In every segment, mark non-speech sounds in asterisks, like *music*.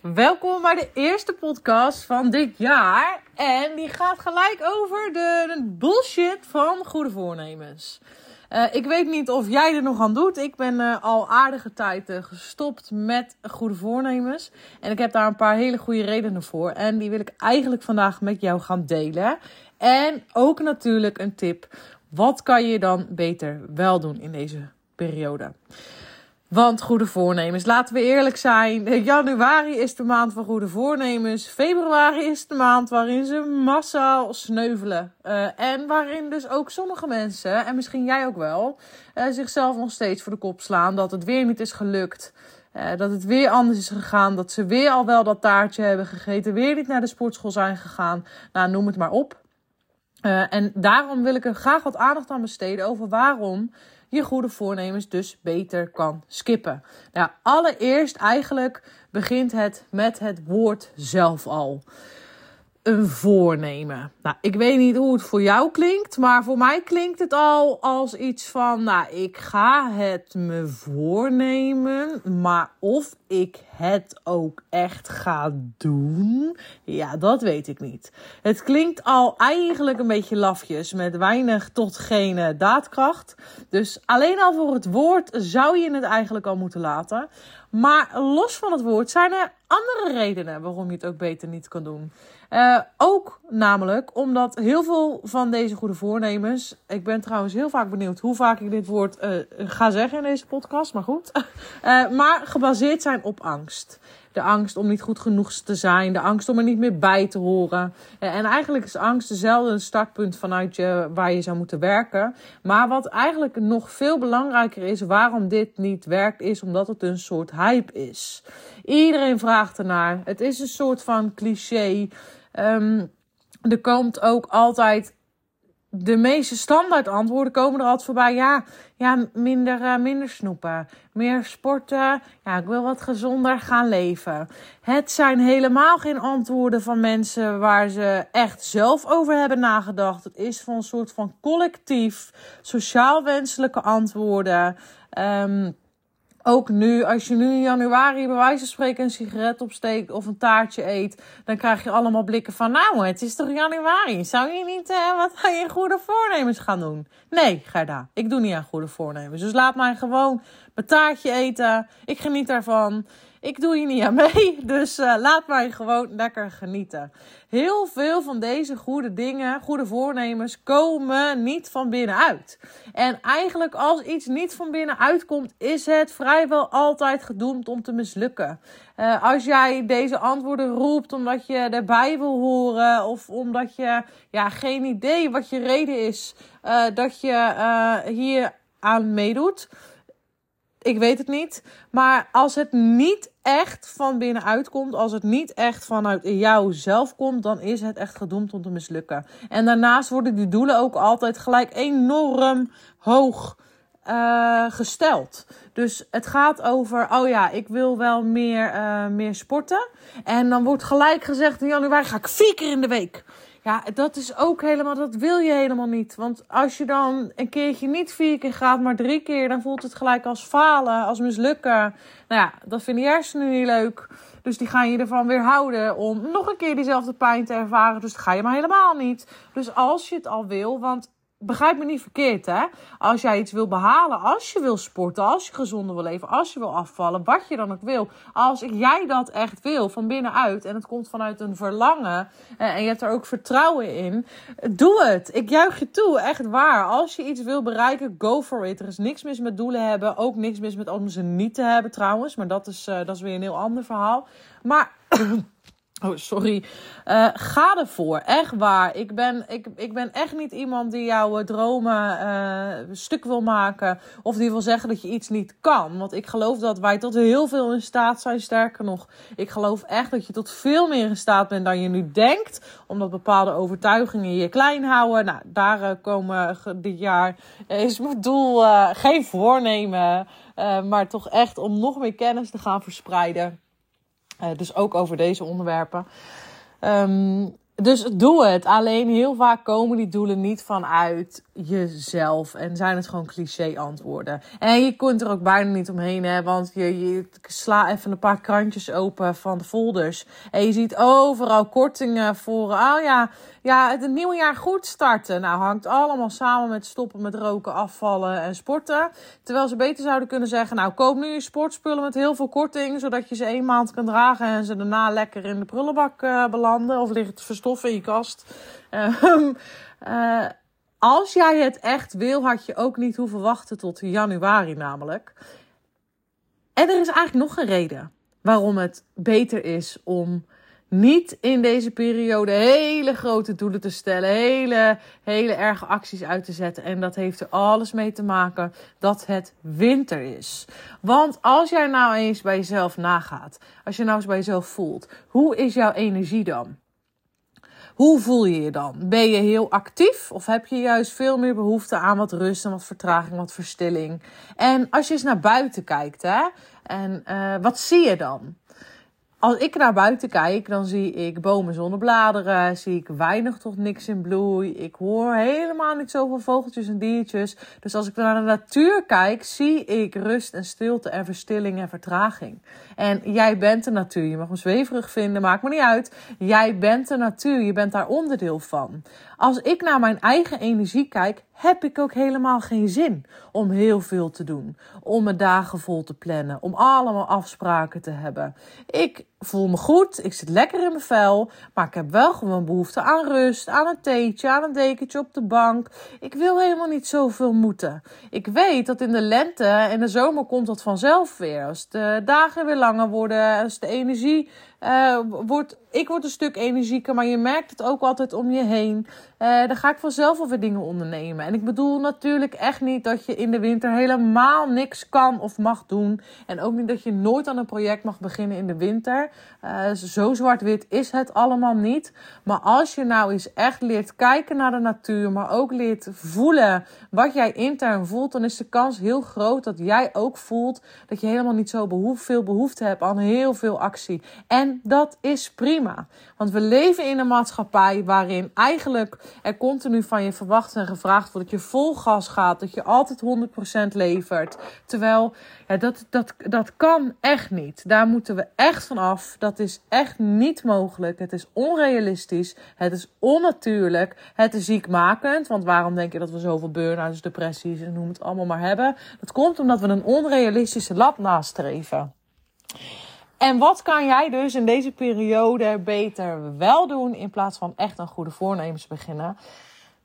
Welkom bij de eerste podcast van dit jaar. En die gaat gelijk over de, bullshit van goede voornemens. Uh, ik weet niet of jij er nog aan doet. Ik ben uh, al aardige tijd uh, gestopt met goede voornemens. En ik heb daar een paar hele goede redenen voor. En die wil ik eigenlijk vandaag met jou gaan delen. En ook natuurlijk een tip. Wat kan je dan beter wel doen in deze periode? Want goede voornemens, laten we eerlijk zijn. Januari is de maand van goede voornemens. Februari is de maand waarin ze massaal sneuvelen. Uh, en waarin dus ook sommige mensen, en misschien jij ook wel, uh, zichzelf nog steeds voor de kop slaan dat het weer niet is gelukt. Uh, dat het weer anders is gegaan. Dat ze weer al wel dat taartje hebben gegeten. Weer niet naar de sportschool zijn gegaan. Nou, noem het maar op. en daarom wil ik er graag wat aandacht aan besteden over waarom je goede voornemens dus beter kan skippen. Nou, allereerst eigenlijk begint het met het woord zelf al een voornemen. Nou, ik weet niet hoe het voor jou klinkt, maar voor mij klinkt het al als iets van, nou, ik ga het me voornemen, maar of ik het ook echt ga doen, ja, dat weet ik niet. Het klinkt al eigenlijk een beetje lafjes met weinig tot geen daadkracht. Dus alleen al voor het woord zou je het eigenlijk al moeten laten. Maar los van het woord zijn er andere redenen waarom je het ook beter niet kan doen. Uh, ook namelijk omdat heel veel van deze goede voornemens. Ik ben trouwens heel vaak benieuwd hoe vaak ik dit woord uh, ga zeggen in deze podcast. Maar goed. *laughs* Maar gebaseerd zijn op angst. De angst om niet goed genoeg te zijn. De angst om er niet meer bij te horen. En eigenlijk is angst dezelfde startpunt vanuit je waar je zou moeten werken. Maar wat eigenlijk nog veel belangrijker is waarom dit niet werkt, is omdat het een soort hype is. Iedereen vraagt ernaar. Het is een soort van cliché. Um, er komt ook altijd de meeste standaard antwoorden komen er altijd voorbij. Ja, ja minder, uh, minder snoepen, meer sporten. Ja, ik wil wat gezonder gaan leven. Het zijn helemaal geen antwoorden van mensen waar ze echt zelf over hebben nagedacht. Het is van een soort van collectief, sociaal wenselijke antwoorden. Um, ook nu, als je nu in januari bij wijze van spreken een sigaret opsteekt of een taartje eet, dan krijg je allemaal blikken van, nou, het is toch januari? Zou je niet uh, wat aan je goede voornemens gaan doen? Nee, Gerda, ik doe niet aan goede voornemens. Dus laat mij gewoon mijn taartje eten. Ik geniet daarvan. Ik doe hier niet aan mee, dus uh, laat mij gewoon lekker genieten. Heel veel van deze goede dingen, goede voornemens, komen niet van binnenuit. En eigenlijk als iets niet van binnenuit komt, is het vrijwel altijd gedoemd om te mislukken. Uh, als jij deze antwoorden roept omdat je erbij wil horen of omdat je ja, geen idee wat je reden is uh, dat je hier aan meedoet ik weet het niet. Maar als het niet echt van binnenuit komt, als het niet echt vanuit jou zelf komt, dan is het echt gedoemd om te mislukken. En daarnaast worden die doelen ook altijd gelijk enorm hoog uh, gesteld. Dus het gaat over, oh ja, ik wil wel meer, uh, meer sporten. En dan wordt gelijk gezegd in januari ga ik vier keer in de week. Ja, dat is ook helemaal, dat wil je helemaal niet. Want als je dan een keertje niet vier keer gaat, maar drie keer, dan voelt het gelijk als falen, als mislukken. Nou ja, dat vinden je hersenen niet leuk. Dus die gaan je ervan weer houden om nog een keer diezelfde pijn te ervaren. Dus dat ga je maar helemaal niet. Dus als je het al wil, want begrijp me niet verkeerd, hè? Als jij iets wil behalen, als je wil sporten, als je gezonder wil leven, als je wil afvallen, wat je dan ook wil. Als jij dat echt wil van binnenuit en het komt vanuit een verlangen eh, en je hebt er ook vertrouwen in, doe het. Ik juich je toe, echt waar. Als je iets wil bereiken, go for it. Er is niks mis met doelen hebben, ook niks mis met om ze niet te hebben trouwens, maar dat is, uh, dat is weer een heel ander verhaal. Maar *clears throat* Oh, sorry. Uh, ga ervoor. Echt waar. Ik ben, ik, ik ben echt niet iemand die jouw eh, dromen uh, stuk wil maken. Of die wil zeggen dat je iets niet kan. Want ik geloof dat wij tot heel veel in staat zijn. Sterker nog, ik geloof echt dat je tot veel meer in staat bent dan je nu denkt. Omdat bepaalde overtuigingen je klein houden. Nou, daar komen dit jaar is mijn doel geen voornemen. maar toch echt om nog meer kennis te gaan verspreiden. Uh, dus ook over deze onderwerpen. Um, dus doe het. Alleen heel vaak komen die doelen niet vanuit jezelf. En zijn het gewoon cliché antwoorden. En je kunt er ook bijna niet omheen. Hè, want je, je sla even een paar krantjes open van de folders. En je ziet overal kortingen voor. Oh ja, ja, het nieuwe jaar goed starten. Nou, hangt allemaal samen met stoppen met roken, afvallen en sporten. Terwijl ze beter zouden kunnen zeggen: Nou, koop nu je sportspullen met heel veel korting. Zodat je ze één maand kan dragen en ze daarna lekker in de prullenbak uh, belanden. Of liggen te verstoffen in je kast. Uh, uh, als jij het echt wil, had je ook niet hoeven wachten tot januari, namelijk. En er is eigenlijk nog een reden waarom het beter is om niet in deze periode hele grote doelen te stellen, hele, hele erge acties uit te zetten. En dat heeft er alles mee te maken dat het winter is. Want als jij nou eens bij jezelf nagaat, als je nou eens bij jezelf voelt, hoe is jouw energie dan? Hoe voel je je dan? Ben je heel actief of heb je juist veel meer behoefte aan wat rust en wat vertraging, wat verstilling? En als je eens naar buiten kijkt, hè, en uh, wat zie je dan? Als ik naar buiten kijk, dan zie ik bomen zonder bladeren, zie ik weinig tot niks in bloei. Ik hoor helemaal niet zoveel vogeltjes en diertjes. Dus als ik naar de natuur kijk, zie ik rust en stilte en verstilling en vertraging. En jij bent de natuur. Je mag me zweverig vinden, maakt me niet uit. Jij bent de natuur, je bent daar onderdeel van. Als ik naar mijn eigen energie kijk, heb ik ook helemaal geen zin om heel veel te doen. Om mijn dagen vol te plannen. Om allemaal afspraken te hebben. Ik voel me goed. Ik zit lekker in mijn vel. Maar ik heb wel gewoon behoefte aan rust. Aan een theetje. Aan een dekentje op de bank. Ik wil helemaal niet zoveel moeten. Ik weet dat in de lente en de zomer komt dat vanzelf weer. Als de dagen weer langer worden. Als de energie uh, ik word een stuk energieker, maar je merkt het ook altijd om je heen. Uh, dan ga ik vanzelf alweer dingen ondernemen. En ik bedoel natuurlijk echt niet dat je in de winter helemaal niks kan of mag doen. En ook niet dat je nooit aan een project mag beginnen in de winter. Uh, zo zwart-wit is het allemaal niet. Maar als je nou eens echt leert kijken naar de natuur, maar ook leert voelen wat jij intern voelt, dan is de kans heel groot dat jij ook voelt dat je helemaal niet zo veel behoefte hebt aan heel veel actie. En dat is prima. Want we leven in een maatschappij waarin eigenlijk er continu van je verwacht en gevraagd wordt dat je vol gas gaat, dat je altijd 100% levert. Terwijl ja, dat, dat, dat kan echt niet. Daar moeten we echt van af. Dat is echt niet mogelijk. Het is onrealistisch. Het is onnatuurlijk. Het is ziekmakend. Want waarom denk je dat we zoveel burn-outs, depressies en noem het allemaal maar hebben? Dat komt omdat we een onrealistische lab nastreven. En wat kan jij dus in deze periode beter wel doen in plaats van echt een goede voornemens beginnen?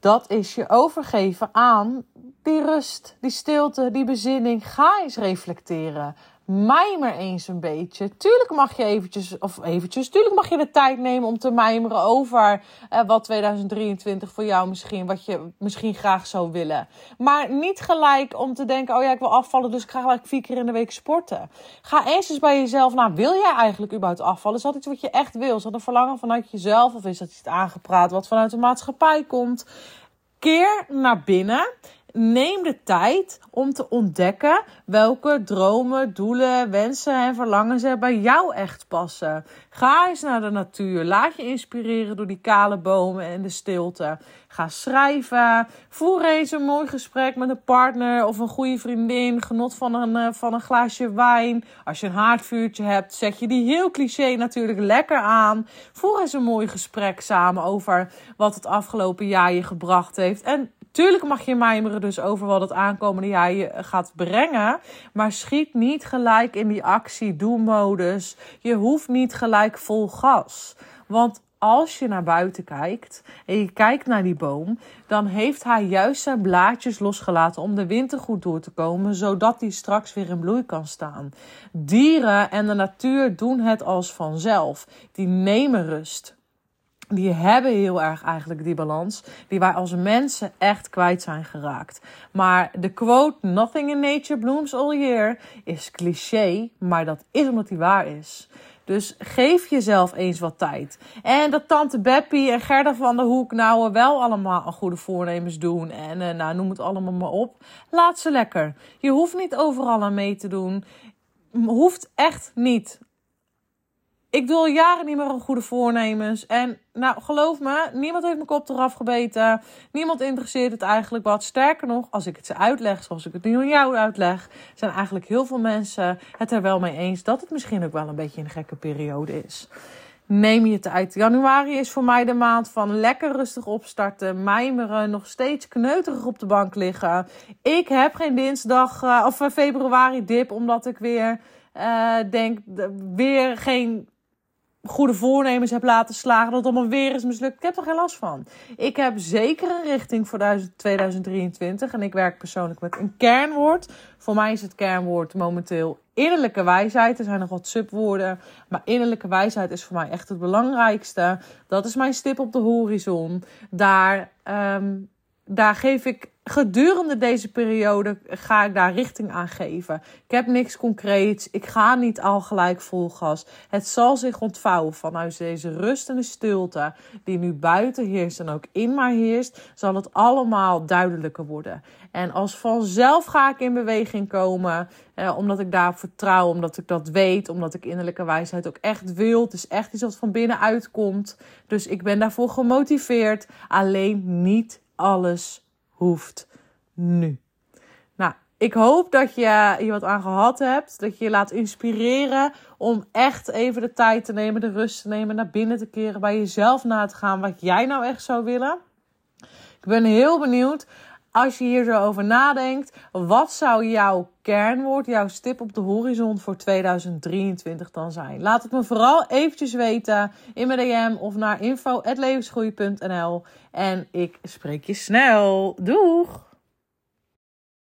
Dat is je overgeven aan die rust, die stilte, die bezinning. Ga eens reflecteren mijmer eens een beetje. Tuurlijk mag je eventjes, of eventjes, tuurlijk mag je de tijd nemen om te mijmeren over uh, wat 2023 voor jou misschien, wat je misschien graag zou willen. Maar niet gelijk om te denken, oh ja, ik wil afvallen, dus ik ga gelijk vier keer in de week sporten. Ga eens eens bij jezelf, nou, wil jij eigenlijk überhaupt afvallen? Is dat iets wat je echt wil? Is dat een verlangen vanuit jezelf? Of is dat iets aangepraat wat vanuit de maatschappij komt? Keer naar binnen Neem de tijd om te ontdekken welke dromen, doelen, wensen en verlangens er bij jou echt passen. Ga eens naar de natuur. Laat je inspireren door die kale bomen en de stilte. Ga schrijven. Voer eens een mooi gesprek met een partner of een goede vriendin. Genot van een, eh, van een glaasje wijn. Als je een haardvuurtje hebt, zet je die heel cliché natuurlijk lekker aan. Voer eens een mooi gesprek samen over wat het afgelopen jaar je gebracht heeft. En Tuurlijk mag je mijmeren dus over wat het aankomende jaar je gaat brengen. Maar schiet niet gelijk in die actie-doe-modus. Je hoeft niet gelijk vol gas. Want als je naar buiten kijkt en je kijkt naar die boom, dan heeft hij juist zijn blaadjes losgelaten om de winter goed door te komen, zodat hij straks weer in bloei kan staan. Dieren en de natuur doen het als vanzelf. Die nemen rust die hebben heel erg eigenlijk die balans die wij als mensen echt kwijt zijn geraakt. Maar de quote nothing in nature blooms all year is cliché, maar dat is omdat die waar is. Dus geef jezelf eens wat tijd. En dat tante Beppie en Gerda van der Hoek nou wel allemaal goede voornemens doen. En uh, nou, noem het allemaal maar op. Laat ze lekker. Je hoeft niet overal aan mee te doen. Hoeft echt niet ik doe al jaren niet meer een goede voornemens. En nou, geloof me, niemand heeft mijn kop eraf gebeten. Niemand interesseert het eigenlijk wat. Sterker nog, als ik het ze uitleg zoals ik het nu aan jou uitleg, zijn eigenlijk heel veel mensen het er wel mee eens dat het misschien ook wel een beetje een gekke periode is. Neem je tijd. Januari is voor mij de maand van lekker rustig opstarten, mijmeren, nog steeds kneuterig op de bank liggen. Ik heb geen dinsdag uh, of februari dip, omdat ik weer uh, denk, weer geen goede voornemens heb laten slagen, dat het allemaal weer is mislukt. Ik heb er geen last van. Ik heb zeker een richting voor 2023 en ik werk persoonlijk met een kernwoord. Voor mij is het kernwoord momenteel innerlijke wijsheid. Er zijn nog wat subwoorden, maar innerlijke wijsheid is voor mij echt het belangrijkste. Dat is mijn stip op de horizon. Daar, um, daar geef ik gedurende deze periode ga ik daar richting aan geven. Ik heb niks concreets. Ik ga niet al gelijk vol gas. Het zal zich ontvouwen vanuit deze rust en stilte die nu buiten heerst en ook in mij heerst, zal het allemaal duidelijker worden. En als vanzelf ga ik in beweging komen, eh, omdat ik daarop vertrouw, omdat ik dat weet, omdat ik innerlijke wijsheid ook echt wil. Het is echt iets wat van binnenuit komt. Dus ik ben daarvoor gemotiveerd. Alleen niet alles hoeft nu. Nou, ik hoop dat je hier wat aan gehad hebt. Dat je je laat inspireren om echt even de tijd te nemen, de rust te nemen, naar binnen te keren, bij jezelf na te gaan wat jij nou echt zou willen. Ik ben heel benieuwd als je hier zo over nadenkt, wat zou jouw kernwoord, jouw stip op de horizon voor 2023 dan zijn? Laat het me vooral eventjes weten in mijn DM of naar info.levensgroei.nl. En ik spreek je snel. Doeg!